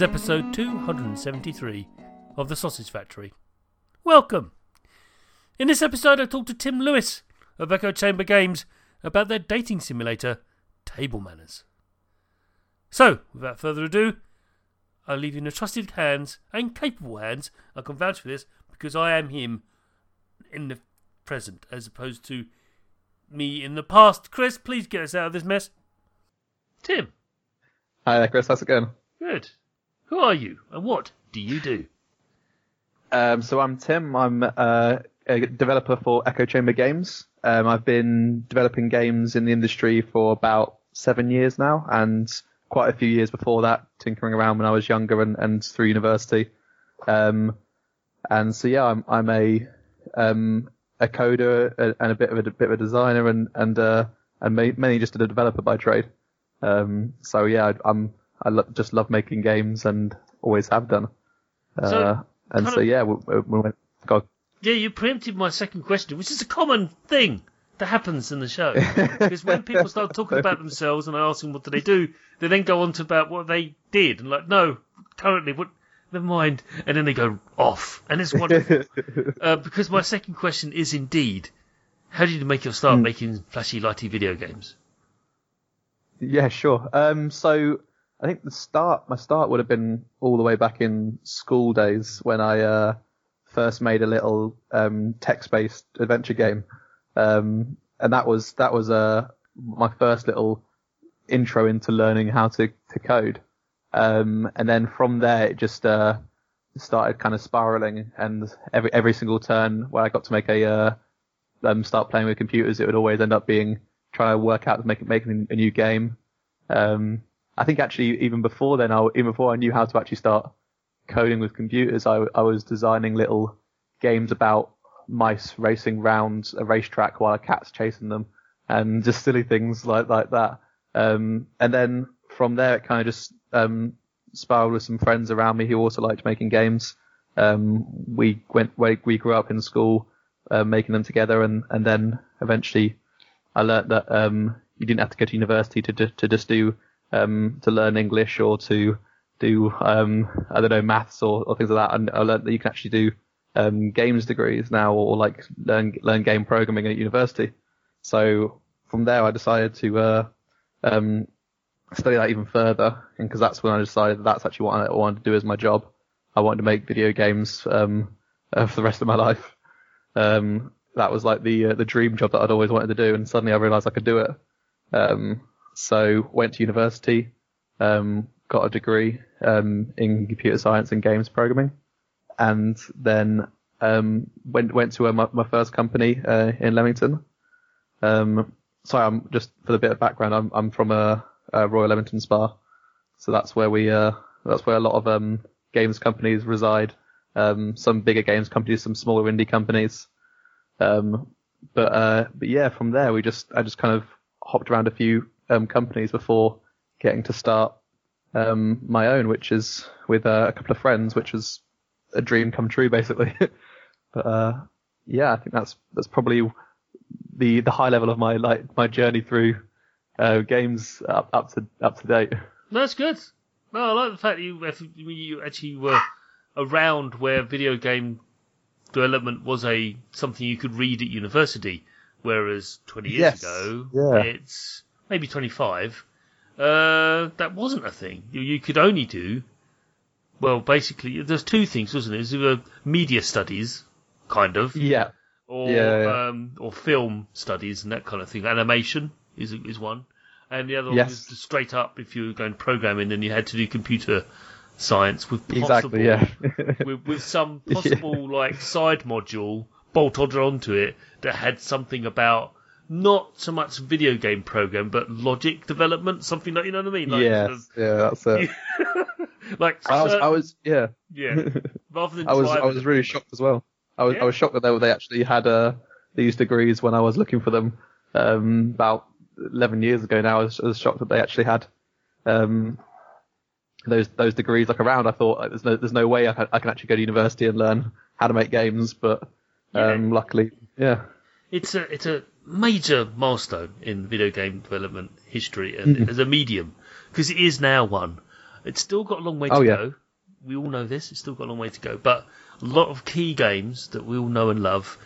Is episode 273 of The Sausage Factory. Welcome! In this episode, I talk to Tim Lewis of Echo Chamber Games about their dating simulator, Table Manners. So, without further ado, I leave you in the trusted hands and capable hands. I can vouch for this because I am him in the present as opposed to me in the past. Chris, please get us out of this mess. Tim. Hi there, Chris. How's it going? Good. Who are you and what do you do? Um, so I'm Tim. I'm uh, a developer for Echo Chamber Games. Um, I've been developing games in the industry for about seven years now, and quite a few years before that, tinkering around when I was younger and, and through university. Um, and so yeah, I'm I'm a um, a coder and a bit of a, bit of a designer and and uh, and mainly just a developer by trade. Um, so yeah, I'm I lo- just love making games and always have done. Uh, So, and so of- yeah, we, we we went. God, Yeah, you preempted my second question, which is a common thing that happens in the show. because when people start talking about themselves and I ask them what do they do, they then go on to about what they did and like, no, currently, what? Never mind, and then they go off, and it's wonderful. uh, because my second question is indeed, how did you make your start making flashy, lighty video games? Yeah, sure. Um, so I think the start, my start would have been all the way back in school days when I uh, first made a little um, text-based adventure game, um, and that was that was uh, my first little intro into learning how to to code. Um, and then from there, it just uh, started kind of spiraling, and every every single turn where I got to make a uh, um, start playing with computers, it would always end up being trying to work out to make making a new game. Um, I think actually even before then, I, even before I knew how to actually start coding with computers, I, I was designing little games about mice racing round a racetrack while a cat's chasing them, and just silly things like like that. Um, and then from there, it kind of just um, spiraled with some friends around me who also liked making games. Um, we went we, we grew up in school uh, making them together, and and then eventually I learnt that um, you didn't have to go to university to to, to just do um, to learn English or to do um, I don't know maths or, or things like that. And I learnt that you can actually do um, games degrees now or like learn learn game programming at university. So from there, I decided to uh, um, study that even further, and because that's when I decided that that's actually what I wanted to do as my job. I wanted to make video games um, uh, for the rest of my life. Um, that was like the uh, the dream job that I'd always wanted to do, and suddenly I realised I could do it. Um, so went to university, um, got a degree um, in computer science and games programming, and then um, went went to uh, my, my first company uh, in Leamington. Um, sorry, I'm just for the bit of background. I'm I'm from a, a Royal Leamington Spa, so that's where we uh that's where a lot of um games companies reside. Um, some bigger games companies, some smaller indie companies. Um, but uh, but yeah, from there we just I just kind of hopped around a few um, companies before getting to start um, my own, which is with uh, a couple of friends, which was a dream come true basically. but uh, yeah, I think that's that's probably the the high level of my like my journey through uh, games up up to up to date. That's good. No, I like the fact that you you actually were around where video game development was a something you could read at university, whereas 20 years Yes, ago, yeah. it's maybe 25. Uh, that wasn't a thing. You, you could only do, well, basically, there's two things, wasn't it? There's either media studies, kind of, Yeah, or Yeah, yeah. um, or film studies and that kind of thing. Animation is is one, and the other one Yes. was just straight up if you were going programming, then you had to do computer science with possible, exactly. Yeah, with, with some possible like side module bolted onto it that had something about not so much video game program but logic development, something like you know what I mean? Like, of- yeah, that's it. like I was, I was, yeah, yeah, rather than I was, I was really shocked as well. I was, Yeah. I was shocked that they, they actually had uh, these degrees when I was looking for them um, about 11 years ago. Now I was, I was shocked that they actually had um, those those degrees like around. I thought like, there's no there's no way I can, I can actually go to university and learn how to make games, but um, luckily, yeah, It's a it's a major milestone in video game development history and Mm-hmm. as a medium because it is now one. It's still got a long way to Oh, yeah. go. We all know this. It's still got a long way to go, but a lot of key games that we all know and love.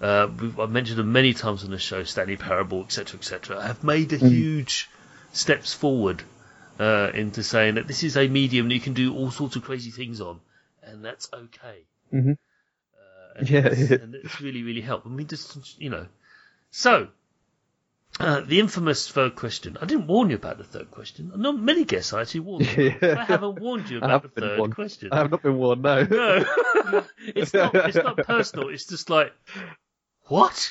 Uh, we've, I've mentioned them many times on the show, Stanley Parable, etc., etc., have made a Mm. huge steps forward uh, into saying that this is a medium that you can do all sorts of crazy things on, and that's okay. Mhm. Uh, and Yeah. it's, and it's really, really helped. I mean, just you know. So, uh, the infamous third question. I didn't warn you about the third question. Not many guests I actually warned you. Yeah. I haven't warned you about the third warned. question. I have not been warned. No, No, it's not. It's not personal. It's just like what.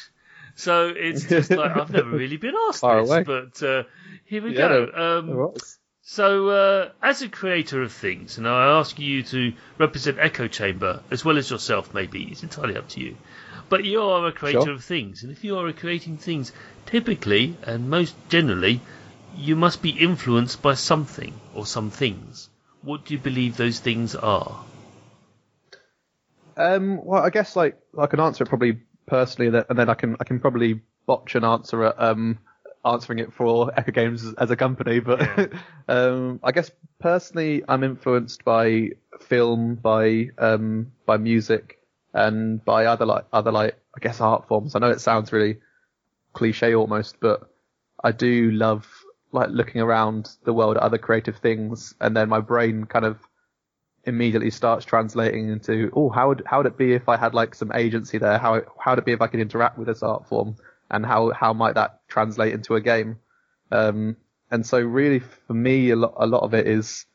So it's just like I've never really been asked Far this, away. but uh, here we Yeah, go. Um, so, uh, as a creator of things, and I ask you to represent Echo Chamber as well as yourself, maybe it's entirely up to you. But you are a creator Sure. of things, and if you are creating things, typically and most generally, you must be influenced by something or some things. What do you believe those things are? Um, well, I guess like I can answer it probably personally, and then I can I can probably botch an answer at um answering it for Echo Games as, a company. But Yeah. um, I guess personally, I'm influenced by film, by um by music, and by other like other like I guess art forms. I know it sounds really cliche almost, but I do love like looking around the world at other creative things, and then my brain kind of immediately starts translating into oh how would how would it be if I had like some agency there? How how would it be if I could interact with this art form? And how how might that translate into a game? Um and so really for me a lot a lot of it is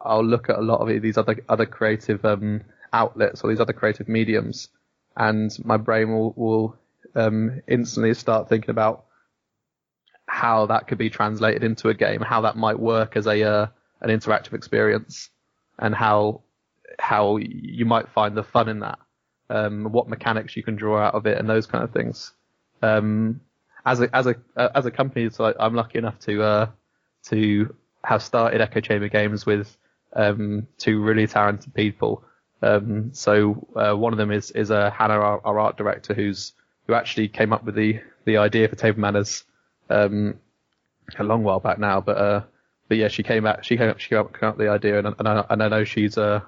I'll look at a lot of these other other creative um outlets or these other creative mediums and my brain will will um instantly start thinking about how that could be translated into a game how that might work as a uh, an interactive experience and how how you might find the fun in that, um, what mechanics you can draw out of it, and those kind of things. Um, as a as a uh, as a company, so I, I'm lucky enough to uh, to have started Echo Chamber Games with um, two really talented people. Um, so uh, one of them is is uh, Hannah, our, our art director, who's who actually came up with the the idea for Table Manners um, a long while back now, but uh, but yeah, she came back. She came up. She came up, came up with the idea, and, and, I, and I know she's uh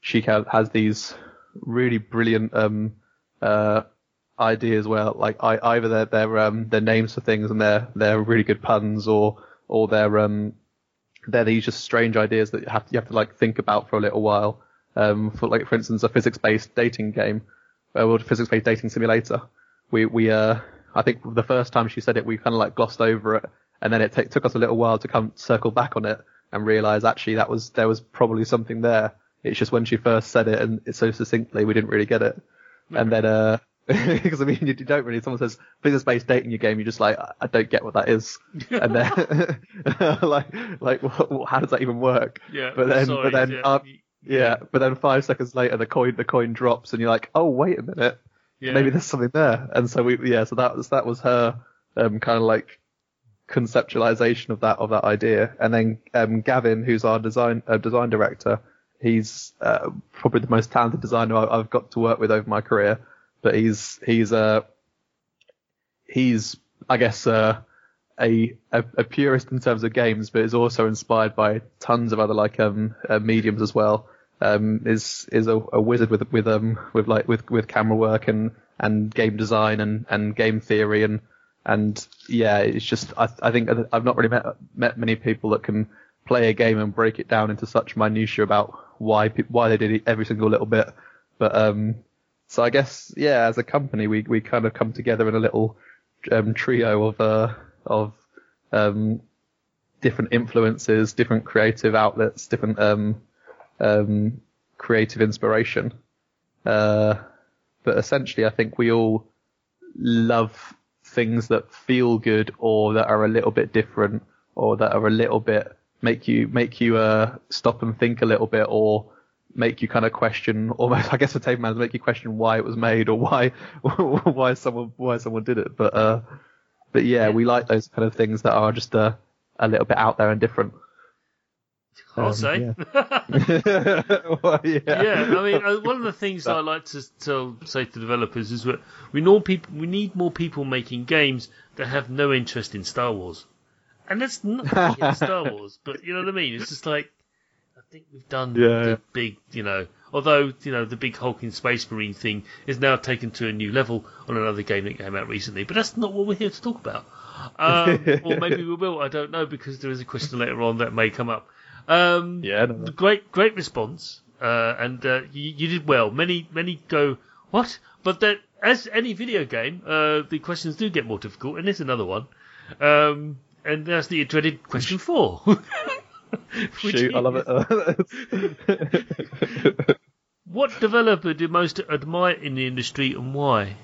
she has these really brilliant um uh ideas where like I, either their their um their names for things and they're they're really good puns or or they're um they're these just strange ideas that you have to, you have to like think about for a little while. Um, for like for instance, a physics-based dating game, uh, or physics-based dating simulator. We we uh I think the first time she said it, we kind of like glossed over it, and then it ta- took us a little while to come circle back on it and realize actually that was there was probably something there. It's just when she first said it and it's so succinctly, we didn't really get it. And then uh because I mean you, don't really. Someone says physics-based dating your game, you're just like I, I don't get what that is. and then like like what, what- how does that even work? Yeah, But then sorry, but then yeah, uh, yeah, but then five seconds later the coin the coin drops and you're like oh wait a minute yeah. maybe there's something there. And so we, yeah, so that was, that was her, um, kind of like conceptualization of that, of that idea. And then, um, Gavin, who's our design, uh, design director, he's, uh, probably the most talented designer I- I've got to work with over my career. but he's he's uh he's I guess uh, a, a a purist in terms of games, but is also inspired by tons of other like um uh, mediums as well. Um, is is a, a wizard with with um with like with with camera work and and game design and and game theory and and yeah, it's just I I think I've not really met met many people that can play a game and break it down into such minutiae about why why they did every single little bit. But um, so I guess yeah, as a company, we we kind of come together in a little um, trio of uh of um different influences, different creative outlets, different um um creative inspiration. Uh, but essentially, I think we all love things that feel good or that are a little bit different or that are a little bit make you make you uh stop and think a little bit or make you kind of question almost I guess for Table Man make you question why it was made or why why someone why someone did it. But uh but yeah, we like those kind of things that are just uh, a little bit out there and different I'll Um, say. yeah. well, yeah. yeah, I mean, uh, one of the things I like to tell, say to developers is that we know people, we need more people making games that have no interest in Star Wars, and that's not Star Wars, but you know what I mean. It's just like I think we've done Yeah. the big, you know, although you know the big hulking space marine thing is now taken to a new level on another game that came out recently, but that's not what we're here to talk about. Um, or maybe we will, I don't know, because there is a question later on that may come up. Um, Yeah, no, no. great, great response, uh, and uh, you, you did well. Many, many go what? But that, as any video game, uh, the questions do get more difficult, and there's another one. Um, and that's the dreaded question four. Shoot, I love it. What developer do you most admire in the industry and why?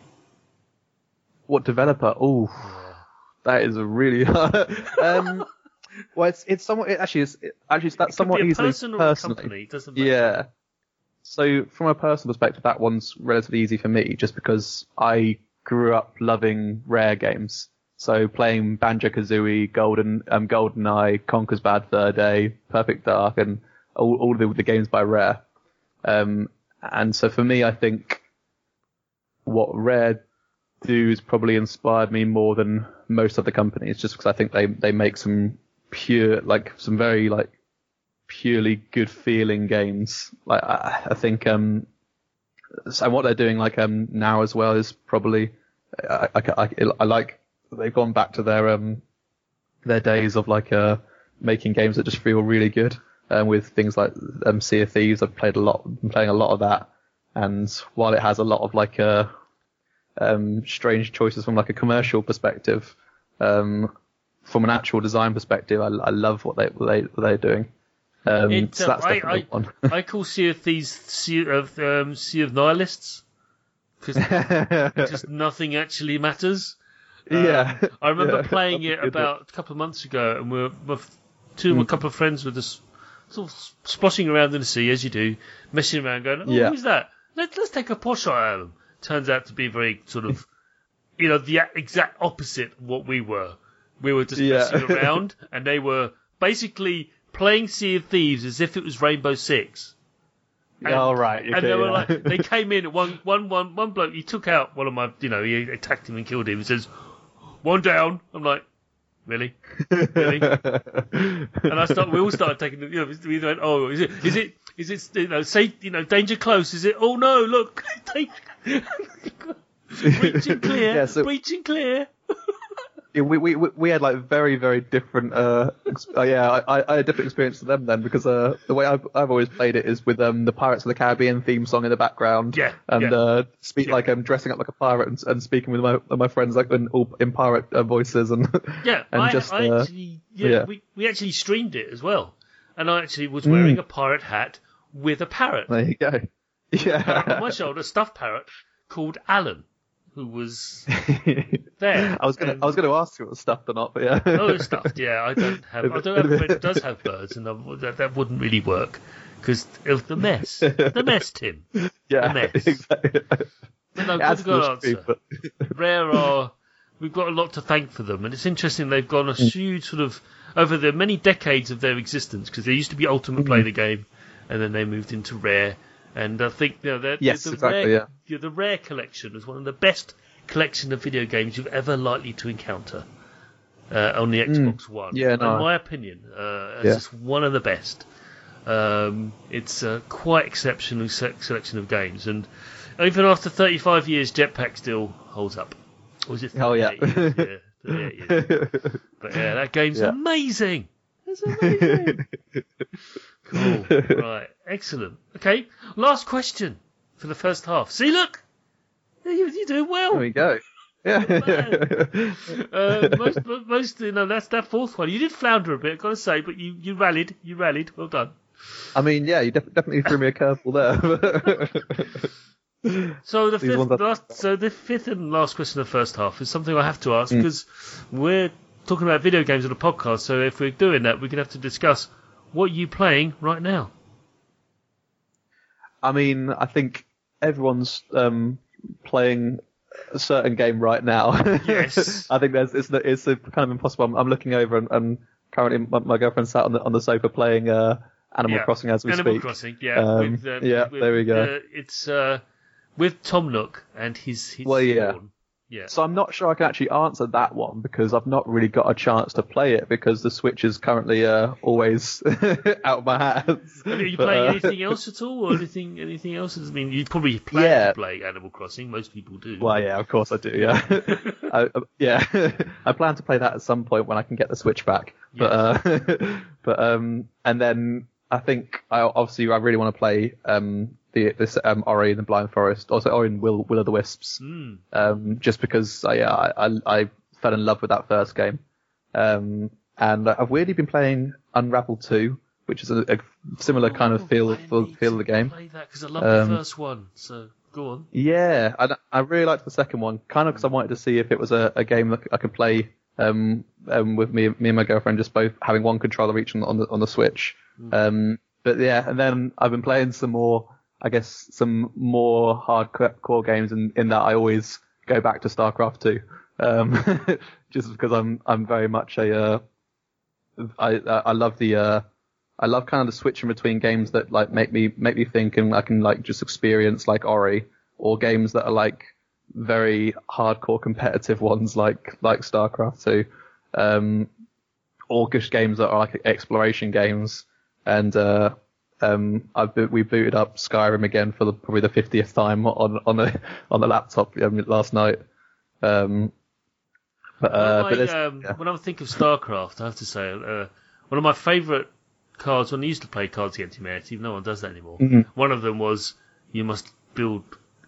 what developer? Oh, that is a really um. Well, it's it's somewhat it actually is it, actually that's somewhat easily person personally. company. It doesn't matter. Yeah. So from a personal perspective, that one's relatively easy for me, just because I grew up loving rare games. So playing Banjo Kazooie, Golden, um, GoldenEye, Conker's Bad Fur Day, Perfect Dark, and all, all the, the games by Rare. Um, and so for me, I think what Rare do has probably inspired me more than most other companies, just because I think they they make some pure, like some very like purely good feeling games. Like I, I think um, so what they're doing like um now as well is probably I, I, I, I like they've gone back to their um their days of like uh making games that just feel really good. Um, with things like um, Sea of Thieves, I've played a lot, been playing a lot of that, and while it has a lot of like uh, um, strange choices from like a commercial perspective, um, from an actual design perspective, I, I love what they what they what they're doing. Um, It, so uh, that's I, definitely I, one. I call Sea of Thieves Sea of, um, sea of Nihilists because just nothing actually matters. yeah, I remember Yeah, playing it about a couple of months ago, and we're, we're two, a couple of friends with us, sort of splashing around in the sea as you do, messing around, going, "Oh, Yeah. who's that? Let's let's take a pot shot at them." Turns out to be very sort of, you know, the exact opposite of what we were. We were just Yeah. messing around, and they were basically playing Sea of Thieves as if it was Rainbow Six. And- All right, and okay, they were yeah. like, they came in one, one, one, one bloke. He took out one of my, you know, he attacked him and killed him. He says, "One down." I'm like, really, really? and I start. We all started taking the. You know, we went, "Oh, is it? Is it? Is it? You know, say, you know, danger close. Is it? Oh no, look, danger. breaching clear, Yeah, so- breaching clear." Yeah, we, we we had like very very different uh, ex- uh yeah I, I had a different experience to them then because uh the way I've I've always played it is with um the Pirates of the Caribbean theme song in the background Yeah, and yeah. uh speak Yeah. like um dressing up like a pirate and, and speaking with my my friends like in all in pirate uh, voices and Yeah, and I, just I uh, actually, yeah, yeah. We, we actually streamed it as well, and I actually was Mm. wearing a pirate hat with a parrot. there you go parrot on my shoulder, a stuffed parrot called Alan, who was there. I was gonna And- I was gonna ask you if it was stuffed or not but yeah Oh, it's stuffed. Yeah, I don't have. I don't have a friend does have birds, and that, that wouldn't really work because of the mess. The mess, Tim. yeah a mess. exactly But no, good, good answer. but Rare are. We've got a lot to thank for them, and it's interesting they've gone a Mm. huge sort of over the many decades of their existence because they used to be. Ultimate Play the game, and then they moved into Rare, And I think you know, the, Yes, the, exactly, rare, yeah. yeah, the rare collection is one of the best collection of video games you've ever likely to encounter uh, on the Xbox One. Hmm. Yeah, no. In my opinion, uh, it's Yeah. just one of the best. Um, it's a quite exceptional selection of games, and even after 35 years, Jetpac still holds up. Or was it 38 Oh, yeah. years? Yeah, But yeah, that game's Yeah. amazing. It's amazing. cool. Right. Excellent. Okay. Last question for the first half. See, look, you're doing well. there we go. Yeah. Uh, most, most, you know, that's that fourth one. You did flounder a bit, I've got to say, but you, you rallied. You rallied. Well done. I mean, yeah, you def- definitely threw me a curveball there. So the These fifth, are- so the fifth and last question of the first half is something I have to ask Mm. because we're talking about video games on a podcast. So if we're doing that, we're gonna have to discuss what are you playing right now. I mean, I think everyone's um, playing a certain game right now. Yes. I think there's it's it's kind of impossible. I'm, I'm looking over and, and currently my, my girlfriend sat on the on the sofa playing uh, Animal Yeah. Crossing as we speak. Animal speak. Crossing, yeah, Um, with, um, yeah, with, there we go. Uh, it's uh, with Tom Nook and his his Well, yeah. spawn. Yeah. So I'm not sure I can actually answer that one because I've not really got a chance to play it because the Switch is currently uh, always out of my hands. Are you But, playing uh, anything else at all, or anything anything else? I mean, you probably plan Yeah. to play Animal Crossing. Most people do. Well, yeah, of course I do. Yeah, I, uh, yeah. I plan to play that at some point when I can get the Switch back. But uh, but um, and then I think I obviously I really want to play um the this um Ori and the Blind Forest, also Ori and Will Will of the Wisps. Mm. Um, just because I yeah I, I I fell in love with that first game. Um, and I've weirdly been playing Unravel 2, which is a, a similar kind of feel Oh, I feel, feel of the game. Play that because I love Um, the first one. So go on. Yeah, I, I really liked the second one, kind of because I wanted to see if it was a, a game that I could play um, um, with me, me and my girlfriend, just both having one controller each on, on the on the Switch. Um, but yeah, and then I've been playing some more, I guess, some more hardcore games, in, in that I always go back to StarCraft 2, um, just because I'm I'm very much a uh, I I love the uh, I love kind of the switching between games that like make me make me think and I can like just experience like Ori or games that are like very hardcore competitive ones like like StarCraft 2 um or games that are like exploration games and uh um I've we booted up Skyrim again for the, probably the 50th time on on the on the laptop um, last night um but uh I, um, yeah. when I think of StarCraft, I have to say uh, one of my favourite cards when I used to play Cards Against Humanity. No one does that anymore. Mm-hmm. One of them was you must build,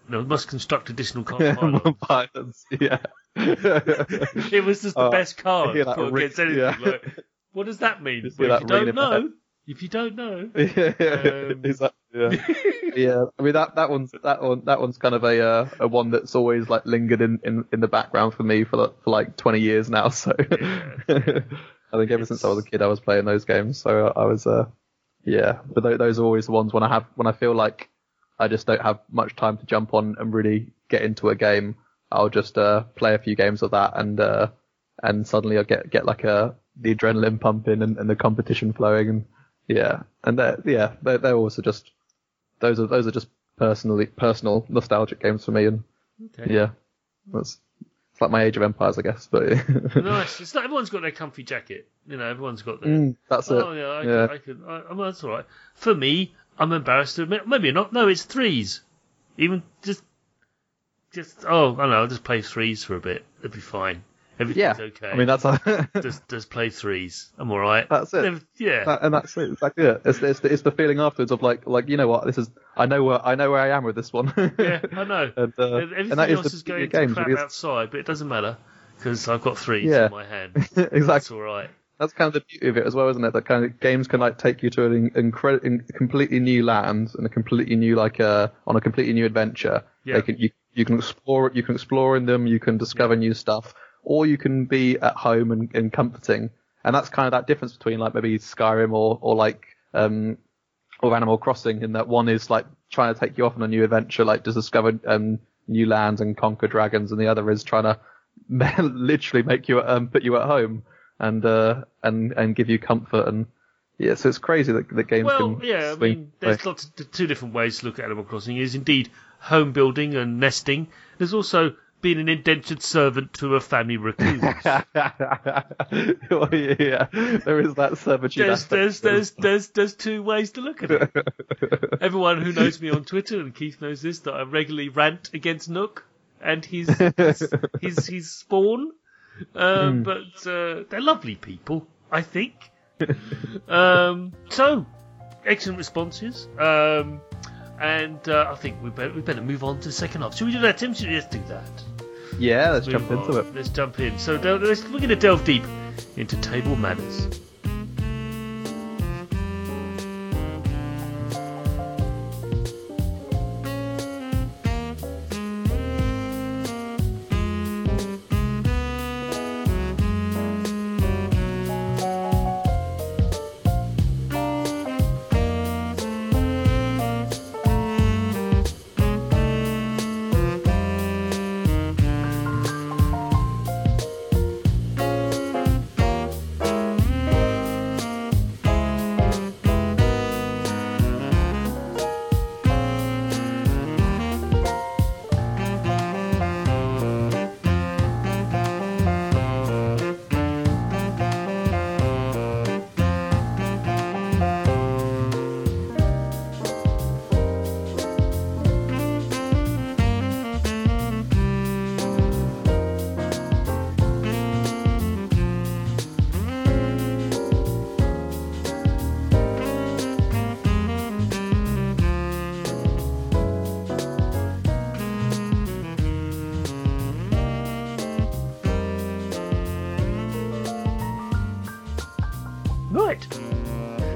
no, you must construct additional card yeah It was just the Oh, best card ring- anything. yeah. Like, what does that mean? Well, if you don't know, if you don't know, yeah, Um, exactly. Yeah. yeah. I mean that that one's that one that one's kind of a uh, a one that's always like lingered in, in, in the background for me for like- for like 20 years now. So I think ever since I was a kid, I was playing those games. So I was uh yeah. But th- those are always the ones when I have when I feel like I just don't have much time to jump on and really get into a game. I'll just uh play a few games of that and uh and suddenly I'll get get like a the adrenaline pumping and, and the competition flowing and yeah, and they're, yeah, they're, they're also just those are those are just personally personal nostalgic games for me, and okay. yeah, that's it's like my Age of Empires, I guess. But nice. It's not everyone's got their comfy jacket. You know, everyone's got their. Mm, that's it. Oh yeah, I Yeah. could, I could. I, I mean, that's all right. For me, I'm embarrassed to admit. Maybe not. No, it's threes. Even just, just. Oh, I don't know. I'll just play threes for a bit. It'll be fine. Everything's yeah, okay. I mean that's just just play threes. I'm all right. That's it. Never- Yeah. that, and that's it, exactly it. It's, it's, the, it's the feeling afterwards of like like you know what this is. I know where I know where I am with this one. yeah, I know. and, uh, Everything and that is else the is going to crap is- outside, but it doesn't matter because I've got threes Yeah. in my hand. Exactly. That's all right. That's kind of the beauty of it as well, isn't it? That kind of games can like take you to an incre- in completely new land and a completely new like uh on a completely new adventure. Yeah. They can you you can explore you can explore in them, you can discover new stuff, or you can be at home and, and comforting. And that's kind of that difference between like maybe Skyrim or or like um or Animal Crossing in that one is like trying to take you off on a new adventure, like to discover um new lands and conquer dragons, and the other is trying to literally make you um put you at home and uh and and give you comfort and Yeah, so it's crazy that the games Well, can. yeah, I mean, there's lots of two different ways to look at Animal Crossing. Is indeed home building and nesting. There's also being an indentured servant to a family recluse. well, yeah, there is that servitude. there's, there's, there's, there's, there's two ways to look at it. Everyone who knows me on Twitter, and Keith knows this, that I regularly rant against Nook and his his, his, his spawn. Um, But uh, they're lovely people, I think. um, so, excellent responses. Um, and uh, I think we better, we better move on to the second half. Should we do that, Tim? Should we just do that? Yeah, let's Move jump into it. Let's jump in. So let's, we're going to delve deep into table manners.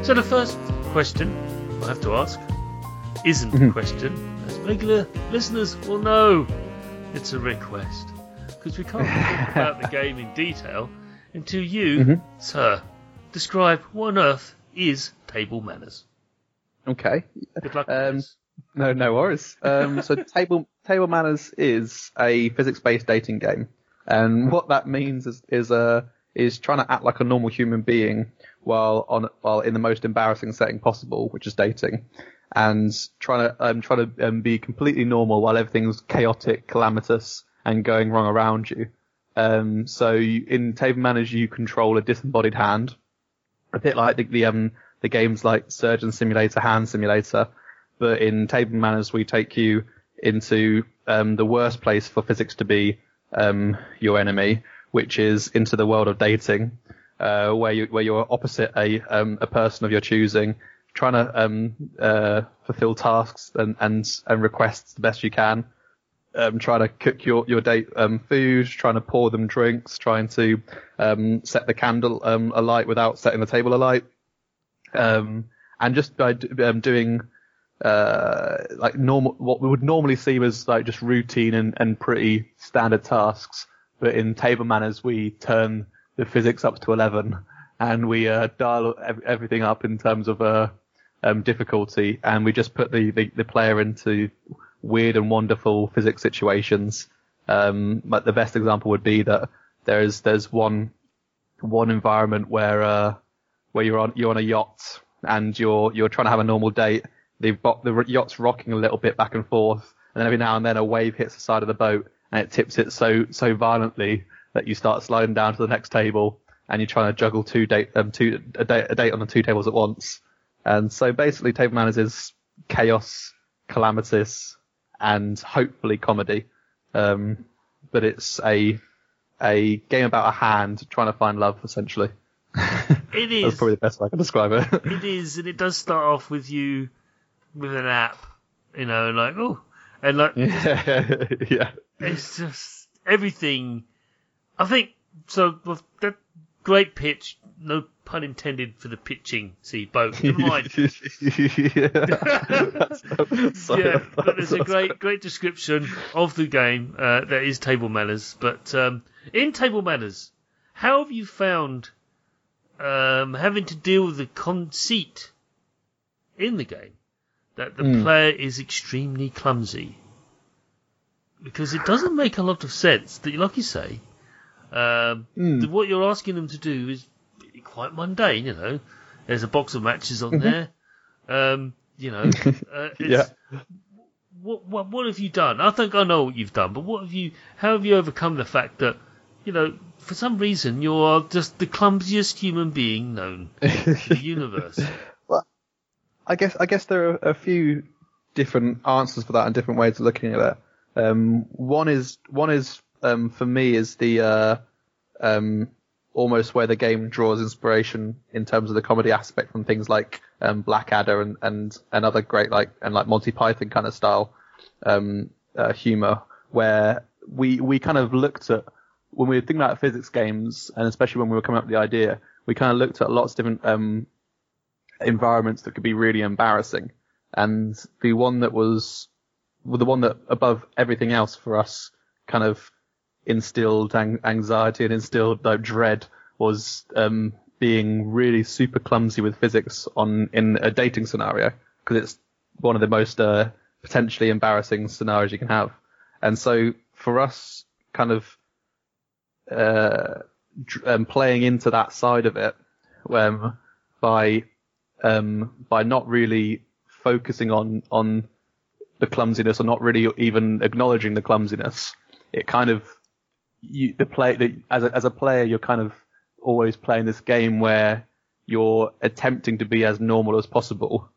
So the first question I have to ask isn't a question, as regular listeners will know. It's a request because we can't talk about the game in detail until you, sir, describe what on earth is table manners. Okay. Good luck. Um. No, no worries. Um, so table table manners is a physics-based dating game, and what that means is is uh, is trying to act like a normal human being while on while in the most embarrassing setting possible, which is dating, and trying to um, trying to um, be completely normal while everything's chaotic, calamitous, and going wrong around you. Um, so you, in table manners, you control a disembodied hand, a bit like the, the um the games like Surgeon Simulator, Hand Simulator but in table manners we take you into um, the worst place for physics to be um, your enemy, which is into the world of dating, uh, where you where you're opposite a um, a person of your choosing, trying to um, uh, fulfill tasks and, and and requests the best you can. Um, trying to cook your your date um, food, trying to pour them drinks, trying to um, set the candle um, alight without setting the table alight, um, and just by um, doing uh, like normal, what we would normally see as like just routine and, and pretty standard tasks. But in table manners, we turn the physics up to 11 and we, uh, dial everything up in terms of, uh, um, difficulty and we just put the, the, the player into weird and wonderful physics situations. Um, but the best example would be that there's, there's one, one environment where, uh, where you're on, you're on a yacht and you're, you're trying to have a normal date the the yacht's rocking a little bit back and forth, and every now and then a wave hits the side of the boat and it tips it so so violently that you start sliding down to the next table, and you're trying to juggle two date um two a date a date on the two tables at once. And so basically, table manners is chaos, calamitous, and hopefully comedy. Um, but it's a a game about a hand trying to find love, essentially. It is. That's probably the best way I can describe it. It is, and it does start off with you with an app, you know, and like oh, and like yeah, yeah. It's just everything. I think so. With that great pitch, no pun intended for the pitching. See, boat. Never mind. yeah, but there's a great, great description of the game uh, that is table manners. But um, in table manners, how have you found um, having to deal with the conceit in the game that the Hmm. player is extremely clumsy? Because it doesn't make a lot of sense that, like you say, um, that what you're asking them to do is quite mundane. You know, There's a box of matches on there. Um, you know, uh, it's, Yeah. What, what what have you done? I think I know what you've done, but what have you? How have you overcome the fact that you know, for some reason, you're just the clumsiest human being known in the universe? Well, I guess I guess there are a few different answers for that and different ways of looking at it. Um, one is one is um, for me is the uh, um, almost where the game draws inspiration in terms of the comedy aspect from things like um, Blackadder and, and and other great like and like Monty Python kind of style um, uh, humor, where we we kind of looked at when we were thinking about physics games, and especially when we were coming up with the idea, we kind of looked at lots of different um, environments that could be really embarrassing. And the one that was, the one that above everything else for us kind of instilled an- anxiety and instilled like, dread was um, being really super clumsy with physics on in a dating scenario because it's one of the most uh, potentially embarrassing scenarios you can have. And so for us, kind of uh, um, playing into that side of it um, by um, by not really focusing on on the clumsiness or not really even acknowledging the clumsiness, it kind of you the play the, as a, as a player you're kind of always playing this game where you're attempting to be as normal as possible,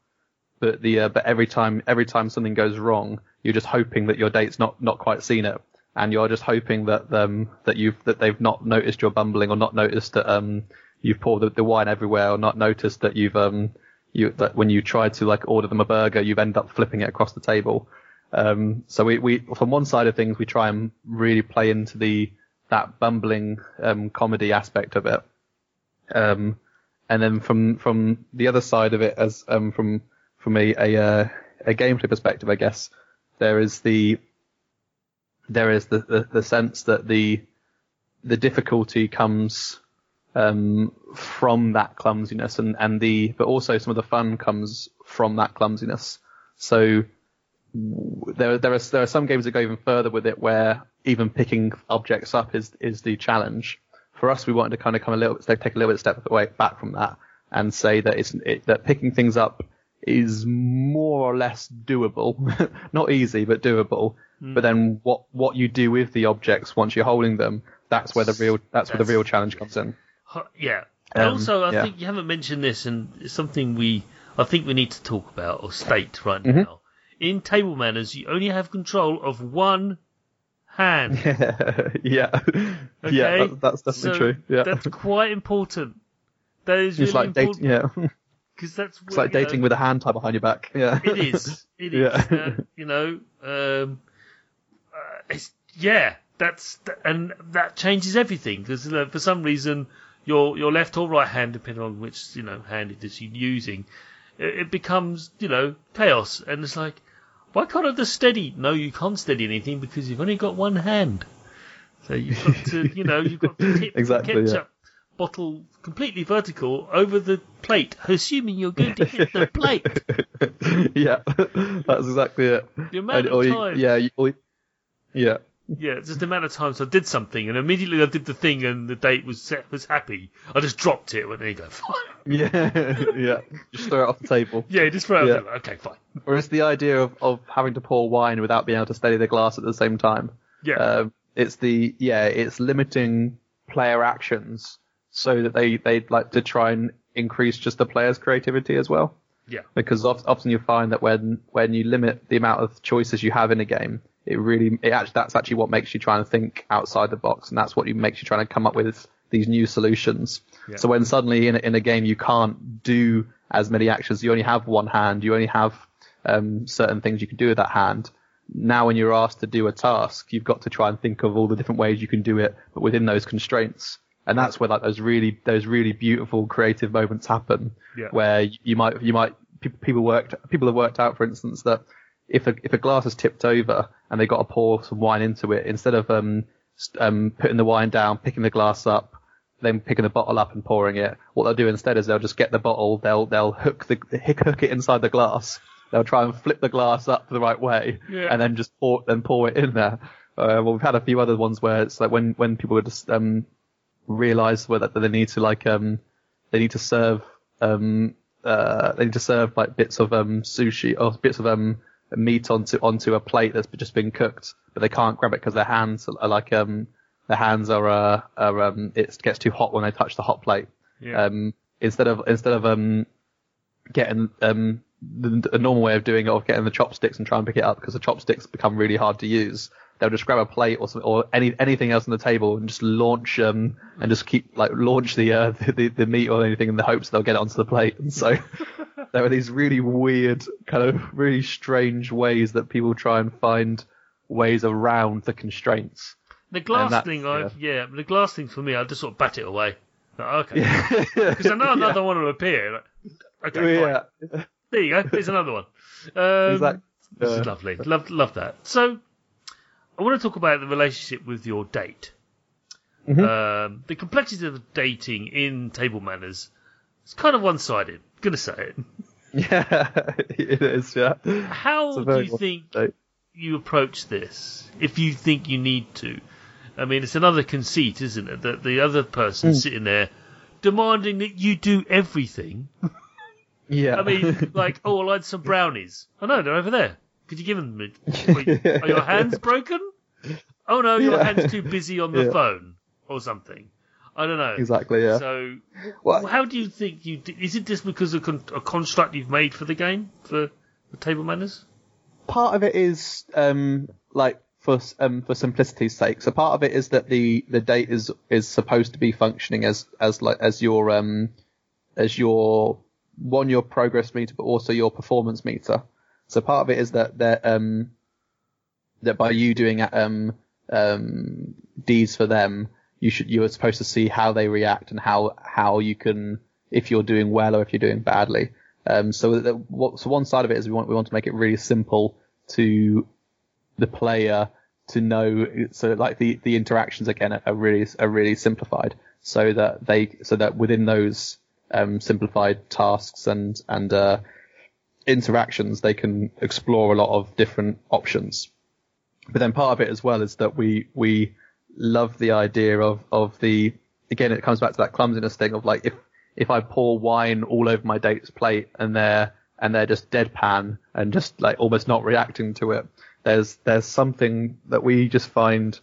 but the uh, but every time every time something goes wrong, you're just hoping that your date's not not quite seen it, and you're just hoping that um that you've that they've not noticed your bumbling or not noticed that um you've poured the, the wine everywhere or not noticed that you've um you that when you try to like order them a burger you've ended up flipping it across the table. Um, so we, we from one side of things we try and really play into the that bumbling um, comedy aspect of it. Um, and then from from the other side of it, as um, from from a a, uh, a gameplay perspective, I guess there is the there is the, the, the sense that the the difficulty comes um, from that clumsiness, and and the but also some of the fun comes from that clumsiness. So there there are there are some games that go even further with it, where even picking objects up is is the challenge. For us, we wanted to kind of come a little take a little bit step away back from that and say that it's it, that picking things up is more or less doable, not easy but doable. But then what what you do with the objects once you're holding them, that's where the real that's, where the real challenge comes in. Yeah. Um, also, I yeah. think you haven't mentioned this, and it's something we I think we need to talk about or state right Mm-hmm. now. In table manners, you only have control of one hand. yeah, Okay? yeah, that, that's definitely So true. Yeah, That's quite important. That is it's really like dating. important Yeah, because that's it's like dating with a hand tied behind your back. Yeah, It is. It is. Yeah. Uh, you know, um, uh, it's, yeah, that's and that changes everything because for some reason your your left or right hand, depending on which you know hand it is you're using, it, it becomes you know chaos, and it's like, why can't I just steady? No, you can't steady anything because you've only got one hand. So you've got to, you know, you've got to tip Exactly, the yeah. ketchup bottle completely vertical over the plate, assuming you're going to hit the plate. yeah, that's exactly it. The amount And- of or you- yeah, you- yeah, Yeah, it's just the amount of times I did something and immediately I did the thing and the date was set, was happy. I just dropped it. Went there you go, fine. yeah, yeah. Just throw it off the table. Yeah, just throw it. Yeah. out there, Okay, fine. Or it's the idea of, of having to pour wine without being able to steady the glass at the same time. Yeah, Um, it's the yeah, it's limiting player actions so that they they'd like to try and increase just the player's creativity as well. yeah, Because of, often you find that when when you limit the amount of choices you have in a game, it really it actually that's actually what makes you try and think outside the box, and that's what makes you trying to come up with these new solutions. Yeah. So when suddenly in a, in a game you can't do as many actions, you only have one hand, you only have um, certain things you can do with that hand. Now when you're asked to do a task, you've got to try and think of all the different ways you can do it, but within those constraints. And that's where like those really those really beautiful creative moments happen, Yeah. where you might you might people worked people have worked out for instance that if a if a glass is tipped over and they got to pour some wine into it instead of um um putting the wine down picking the glass up then picking the bottle up and pouring it what they'll do instead is they'll just get the bottle they'll they'll hook the hook hook it inside the glass they'll try and flip the glass up the right way Yeah. and then just pour then pour it in there uh, well we've had a few other ones where it's like when when people would just um realize whether that they need to like um they need to serve um, uh, they need to serve like bits of um, sushi or bits of um, meat onto onto a plate that's just been cooked, but they can't grab it because their hands are like um, their hands are, uh, are um, it gets too hot when they touch the hot plate. Yeah. Um, instead of instead of um, getting um, the, the normal way of doing it of getting the chopsticks and try and pick it up because the chopsticks become really hard to use. They'll just grab a plate or some, or any anything else on the table and just launch um and just keep like launch the uh the, the, the meat or anything in the hopes they'll get it onto the plate. And so there are these really weird kind of really strange ways that people try and find ways around the constraints. The glass thing, I yeah, the glass thing for me, I just sort of bat it away. Like, okay, Yeah. because I know another one will appear. Like, okay, fine. yeah. there you go. There's another one. Um, Exactly. This is Uh, lovely. Love, love that. So, I want to talk about the relationship with your date. Mhm. Um, the complexity of dating in table manners is kind of one-sided. Gonna say it. Yeah, it is. Yeah. How do you think date. you approach this? If you think you need to, I mean, it's another conceit, isn't it? That the other person Hmm. sitting there demanding that you do everything. Yeah. I mean, like, oh, I'll add some brownies. Oh no, they're over there. Could you give them? Wait, are your hands broken? Oh no, your Yeah. hand's too busy on the Yeah. phone or something. I don't know. exactly. Yeah. So, Well, how do you think you? Is it just because of con- a construct you've made for the game for the table manners? part of it is um like for um for simplicity's sake. So part of it is that the the date is is supposed to be functioning as as like as your um as your one your progress meter, but also your performance meter. So part of it is that that um that by you doing um um deeds for them, you should you are supposed to see how they react and how how you can if you're doing well or if you're doing badly. Um, so what so one side of it is we want we want to make it really simple to the player to know. So like the the interactions again are, are really are really simplified so that they so that within those um, simplified tasks and and uh, interactions they can explore a lot of different options. But then part of it as well is that we we love the idea of of the again it comes back to that clumsiness thing of like if if I pour wine all over my date's plate and they're and they're just deadpan and just like almost not reacting to it, there's there's something that we just find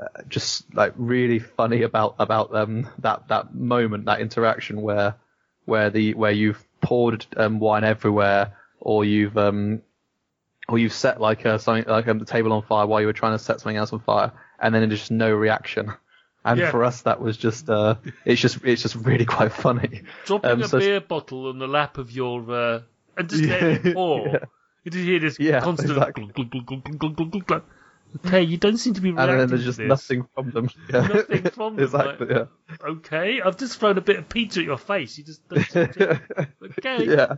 uh, just like really funny about about um that that moment that interaction where where the where you've poured um, wine everywhere or you've um or you've set like uh, something like um, the table on fire while you were trying to set something else on fire and then there's just no reaction and Yeah. for us that was just uh it's just it's just really quite funny Dropping Um, a so- beer bottle on the lap of your uh, and just letting it pour. yeah. You just hear this Yeah, constant. exactly. glug, glug, glug, Okay, you don't seem to be reacting. and then there's just nothing from them yeah. Nothing from them, exactly like- Okay, I've just thrown a bit of pizza at your face. You just don't seem to- okay. yeah.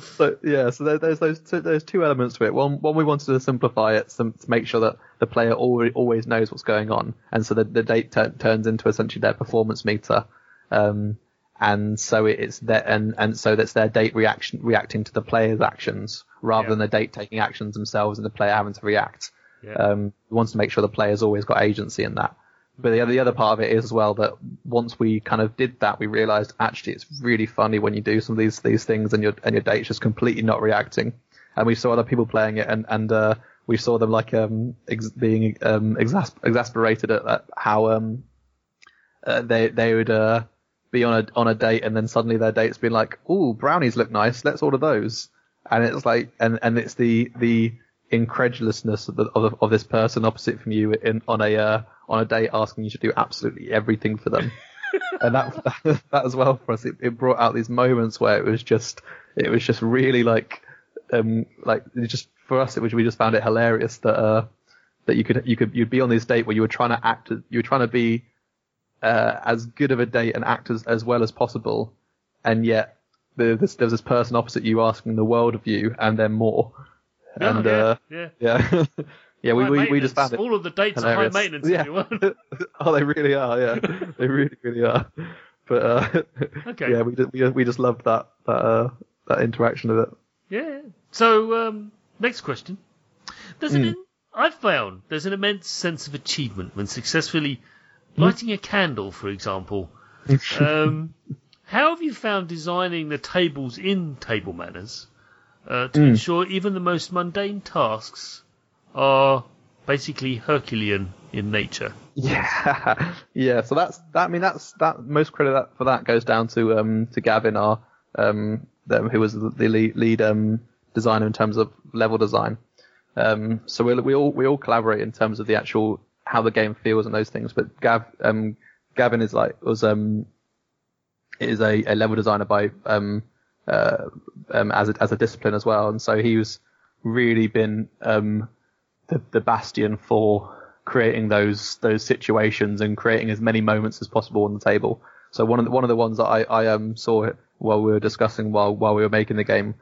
So yeah, so there, there's those two, there's two elements to it. One, one we wanted to simplify it some, to make sure that the player always, always knows what's going on, and so that the date tur- turns into essentially their performance meter. Um, and so it's that, and and so that's their date reaction reacting to the player's actions rather Yeah. than the date taking actions themselves and the player having to react. Yeah. Um, we to make sure the player's always got agency in that. But the other, the other part of it is as well that once we kind of did that, we realised actually it's really funny when you do some of these these things and your and your date's just completely not reacting. And we saw other people playing it, and and uh, we saw them like um ex- being um exas- exasperated at, at how um uh, they they would uh be on a on a date and then suddenly their date's been like, ooh, brownies look nice, let's order those. And it's like, and and it's the the incredulousness of, the, of, of this person opposite from you in on a uh, on a date asking you to do absolutely everything for them. and that, that that as well for us, it, it brought out these moments where it was just it was just really like um like it just for us it was we just found it hilarious that uh that you could you could you'd be on this date where you were trying to act you were trying to be uh, as good of a date and act as, as well as possible, and yet the, this, there's this person opposite you asking the world of you and then more. Yeah, and yeah, uh, yeah. yeah, yeah, we, we, we just found it. All of the dates are high maintenance. Yeah. Oh, they really are. Yeah, they really, really are. But uh, Okay. yeah, we just, we, we just loved that that uh, that interaction of it. Yeah. So, um, next question. There's Hmm. an, I've found there's an immense sense of achievement when successfully lighting a candle, for example. um, How have you found designing the tables in Table Manners uh, to Mm. ensure even the most mundane tasks are basically Herculean in nature? Yeah, yeah. So that's that. I mean, that's that. Most credit for that goes down to um to Gavin, our um who was the the lead, lead um designer in terms of level design. Um, so we we all we all collaborate in terms of the actual how the game feels and those things. But Gav um Gavin is like was um is a, a level designer by um uh um as a, as a discipline as well, and so he's really been um the, the bastion for creating those those situations and creating as many moments as possible on the table. So one of the, one of the ones that I, I um saw while we were discussing while while we were making the game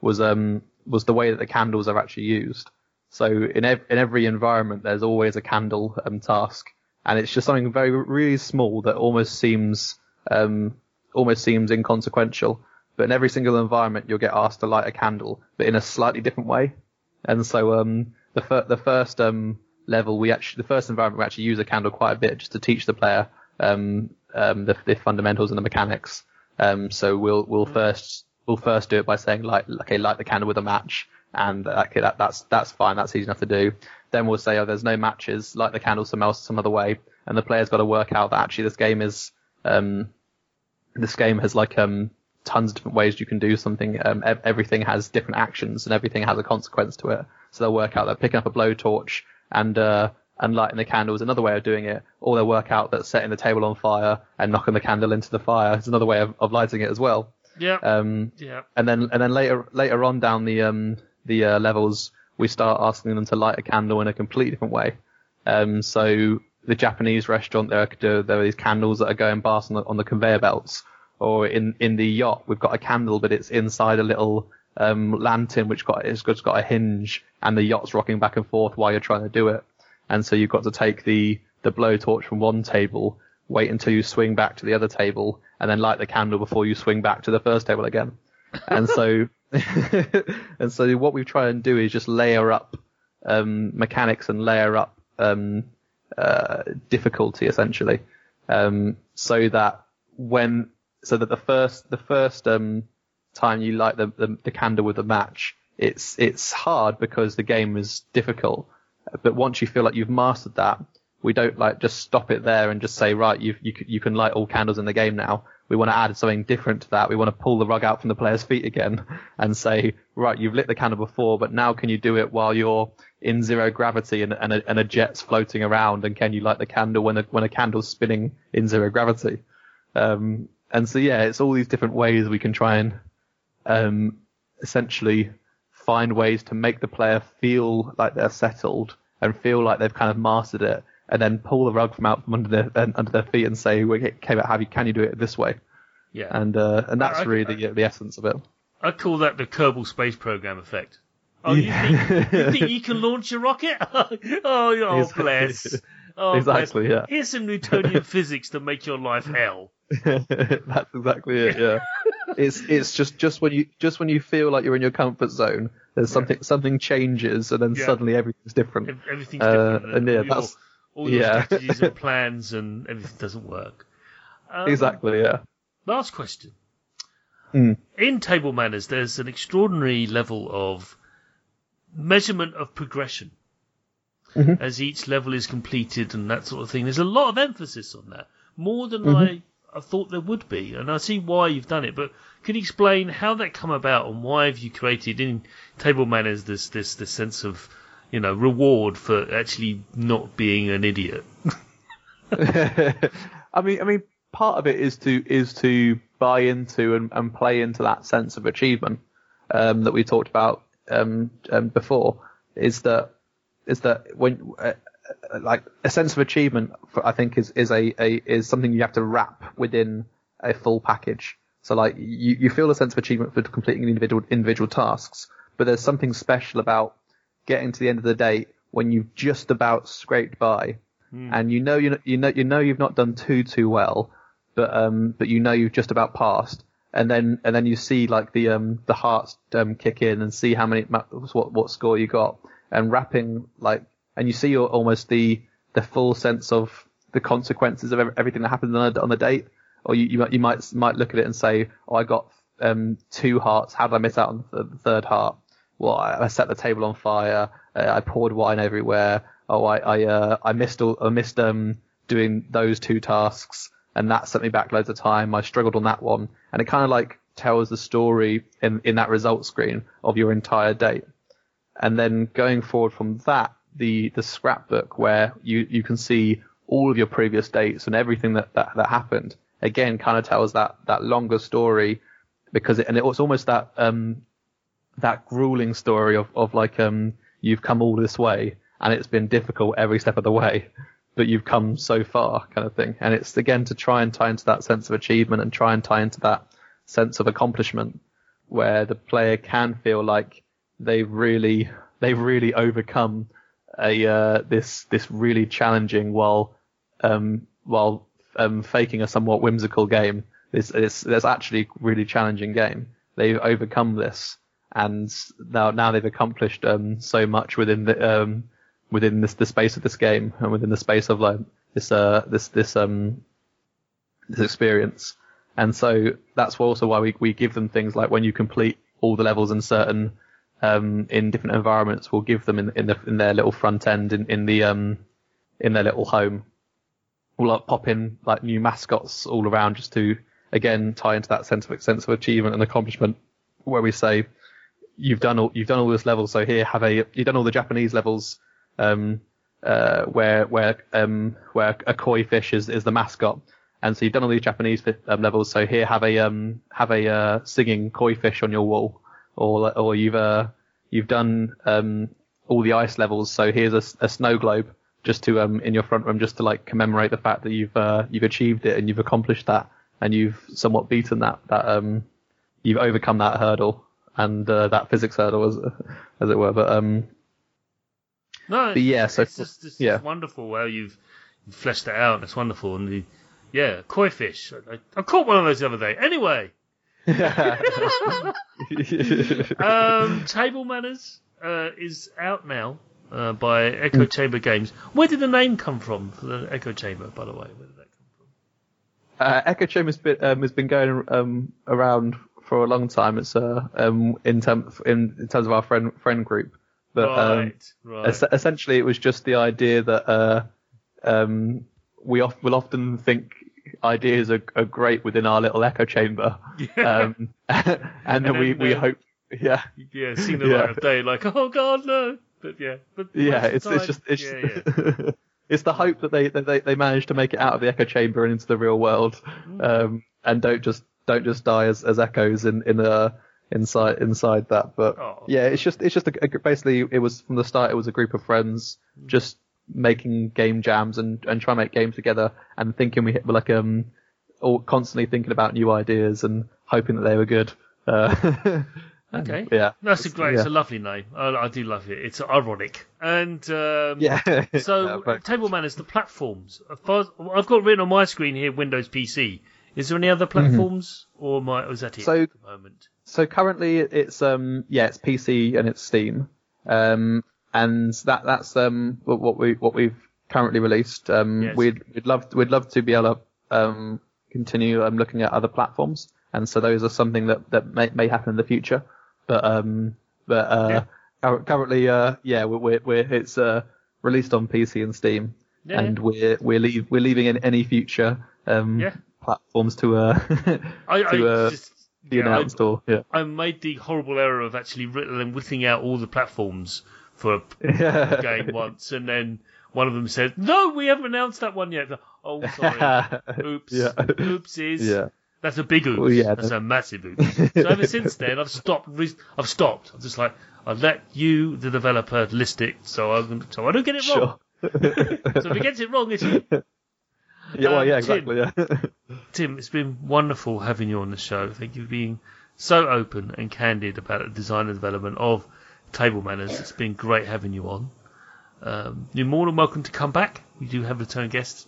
was um was the way that the candles are actually used. So in ev- in every environment there's always a candle um task, and it's just something very really small that almost seems um almost seems inconsequential. But in every single environment you'll get asked to light a candle, but in a slightly different way. And so um the fir- the first um level we actually the first environment we actually use a candle quite a bit just to teach the player um um the, the fundamentals and the mechanics. Um so we'll we'll first we'll first do it by saying like okay light the candle with a match and okay that that's that's fine that's easy enough to do. Then we'll say oh there's no matches light the candle some else some other way and the player's got to work out that actually this game is um this game has like um tons of different ways you can do something. Um, ev- everything has different actions and everything has a consequence to it. So they'll work out that picking up a blowtorch and uh, and lighting the candle is another way of doing it, or they'll work out that setting the table on fire and knocking the candle into the fire is another way of, of lighting it as well. Yeah, Um, yeah. and then and then later later on down the um the uh, levels we start asking them to light a candle in a completely different way. Um, so the Japanese restaurant there are there are these candles that are going past on the, on the conveyor belts, or in in the yacht we've got a candle but it's inside a little um lantern which got it's got, a hinge and the yacht's rocking back and forth while you're trying to do it, and so you've got to take the the blowtorch from one table, wait until you swing back to the other table, and then light the candle before you swing back to the first table again. And so, and so what we try and do is just layer up um, mechanics and layer up um, uh, difficulty essentially, um, so that when so that the first the first um, time you light the, the the candle with a match, it's it's hard because the game is difficult. But once you feel like you've mastered that, we don't like just stop it there and just say right you you you can light all candles in the game now. We want to add something different to that. We want to pull the rug out from the player's feet again and say right you've lit the candle before, but now can you do it while you're in zero gravity and and a, and a jet's floating around and can you light the candle when a when a candle's spinning in zero gravity? Um, and so yeah, it's all these different ways we can try and um, essentially find ways to make the player feel like they're settled and feel like they've kind of mastered it, and then pull the rug from out from under their under their feet and say, "Okay, but have you? Can you do it this way?" Yeah. And uh, and that's I- really the, the essence of it. I call that the Kerbal Space Program effect. Oh, you, think, you think you can launch a rocket? oh, oh Exactly. bless. Oh, Exactly, bless. yeah. Here's some Newtonian physics to make your life hell. that's exactly it. Yeah. it's it's just just when you just when you feel like you're in your comfort zone, there's something something changes, and then Yeah. suddenly everything's different. Ev- Everything's Uh, different. and yeah, all your, that's- all your yeah. strategies and plans and everything doesn't work. Um, Exactly. Yeah. Last question. Mm. In table manners, there's an extraordinary level of measurement of progression Mhm. as each level is completed and that sort of thing. There's a lot of emphasis on that, more than Mhm. I, I thought there would be, and I see why you've done it. But can you explain how that come about and why have you created in table manners this this this sense of you know reward for actually not being an idiot? I mean, I mean, part of it is to is to buy into and, and play into that sense of achievement um, that we talked about um, um, before. Is that is that when uh, like a sense of achievement? For, I think is is a, a is something you have to wrap within a full package. So like you, you feel a sense of achievement for completing individual individual tasks, but there's something special about getting to the end of the day when you've just about scraped by and you know you you know you know you've not done too too well, but um but you know you've just about passed, and then and then you see like the um the hearts um kick in and see how many ma- what what score you got, and wrapping like and you see almost the the full sense of the consequences of everything that happened on, on the date. or you, you might you might might look at it and say, oh, I got um, two hearts. How did I miss out on the third heart? Well, I, I set the table on fire. Uh, I poured wine everywhere. Oh, I I, uh, I missed all, I missed um doing those two tasks, and that sent me back loads of time. I struggled on that one, and it kind of like tells the story in in that result screen of your entire date, And then going forward from that, the the scrapbook where you you can see all of your previous dates and everything that that, that happened again kind of tells that that longer story because it, and it was almost that um that grueling story of of like um you've come all this way and it's been difficult every step of the way but you've come so far kind of thing. And it's again to try and tie into that sense of achievement and try and tie into that sense of accomplishment where the player can feel like they've really they've really overcome a uh, this this really challenging while um, while um, faking a somewhat whimsical game. It's, it's, it's actually really challenging game. They've overcome this, and now now they've accomplished um, so much within the um, within this the space of this game and within the space of like this uh this this um this experience. And so that's also why we, we give them things like when you complete all the levels in certain um, in different environments, we'll give them in, in, the, in their little front end in, in the um, in their little home. We'll like, pop in like new mascots all around just to again tie into that sense of sense of achievement and accomplishment. Where we say you've done all you've done all this level, so here have a you've done all the Japanese levels um, uh, where where um, where a koi fish is, is the mascot. And so you've done all these Japanese um, levels, so here have a um, have a uh, singing koi fish on your wall or or you've uh, you've done um, all the ice levels. So here's a, a, snow globe just to um in your front room just to like commemorate the fact that you've uh, you've achieved it and you've accomplished that and you've somewhat beaten that that um you've overcome that hurdle and uh, that physics hurdle as as it were. But um no, but yeah, so it's just it's yeah. wonderful how you've fleshed it out. It's wonderful and the yeah koi fish. I, I caught one of those the other day. Anyway. um, Table Manners uh, is out now uh, by Echo Chamber Games. Where did the name come from for the Echo Chamber, by the way? Where did that come from? Uh, Echo Chamber has been, um, has been going um, around for a long time. It's uh, um, in, term, in, in terms of our friend friend group, but um, right, right. es- essentially it was just the idea that uh, um, we of- will often think ideas are, are great within our little echo chamber. Yeah. Um, and, And then we, then, we uh, hope, yeah, yeah, seen the Yeah. light of day, like, oh god, no. But yeah, but yeah, it's it's just it's yeah, yeah. it's the hope that they that they they manage to make it out of the echo chamber and into the real world, Mm. um, and don't just don't just die as, as echoes in in a inside inside that. But Oh. yeah, it's just it's just a, a, basically it was from the start it was a group of friends Mm. just making game jams and and trying to make games together and thinking we hit like um all constantly thinking about new ideas and hoping that they were good. Uh, and, Okay. Yeah. That's a great. Yeah. It's a lovely name. I, I do love it. It's ironic. And um, Yeah. So Yeah, Table Manners, the platforms. As far as- I've got written on my screen here Windows PC. Is there any other platforms, or am I, or is that it Mm-hmm. So- at the moment? So currently it's um yeah it's PC and it's Steam, um and that that's um what what we what we've currently released. Um Yes. we'd we'd love we'd love to be able to um continue um looking at other platforms, and so those are something that that may may happen in the future. But um but uh cur- currently uh yeah we're we're, we're it's uh released on PC and Steam, Yeah, and we're we're leave we're leaving in any future um Yeah. platforms to uh I, to I uh just yeah, I- announced or yeah. I made the horrible error of actually written and whittling out all the platforms for a game once, and then one of them said, "No, we haven't announced that one yet." Oh, sorry. Oops. Yeah. Oopsies. Yeah. That's a big oops. Well, yeah, That's that- a massive oops. so ever since then, I've stopped. Re- I've stopped. I'm just like, I've let you, the developer, list it, so I so I don't get it wrong. So if he gets it wrong, it's you. yeah, well, Um, yeah, Tim. exactly. Yeah. Tim, it's been wonderful having you on the show. Thank you for being so open and candid about the design and development of Table Manners. It's been great having you on. Um, you're more than welcome to come back. We do have return guests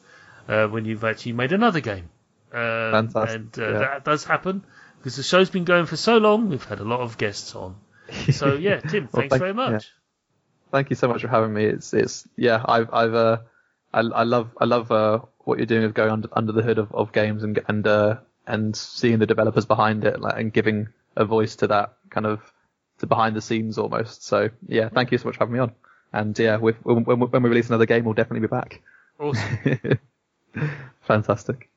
uh, when you've actually made another game. Um, Fantastic, And uh, yeah. that does happen because the show's been going for so long. We've had a lot of guests on. So yeah, Tim, Well, thanks thank- very much. Thank you so much for having me. It's it's yeah, I've I've uh I, I love I love uh, what you're doing of going under under the hood of, of games and and uh, and seeing the developers behind it like, and giving a voice to that kind of to behind the scenes almost. So yeah, thank you so much for having me on. And yeah, we, when, when we release another game, we'll definitely be back. Awesome. Fantastic.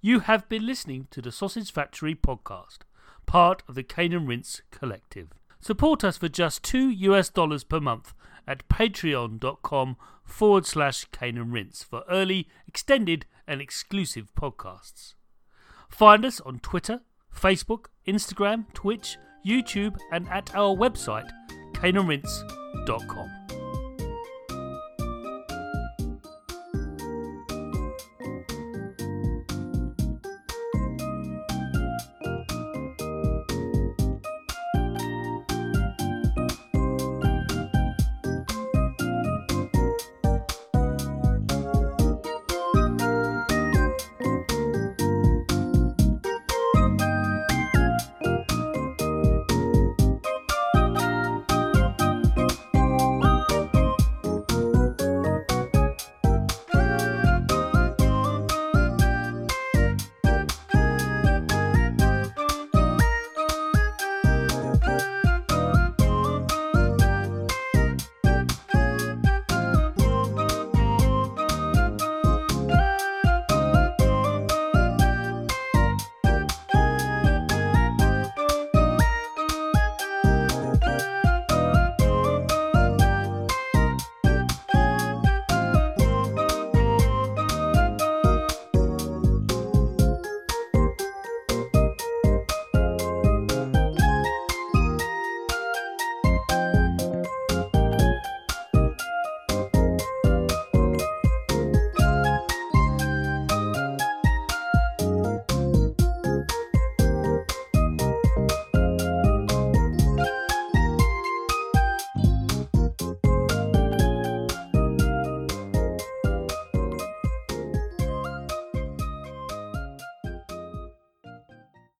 You have been listening to the Sausage Factory podcast, part of the Cane and Rinse Collective. Support us for just two US dollars per month at patreon.com forward slash Cane and Rinse for early, extended, and exclusive podcasts. Find us on Twitter, Facebook, Instagram, Twitch, YouTube, and at our website, caneandrinse.com.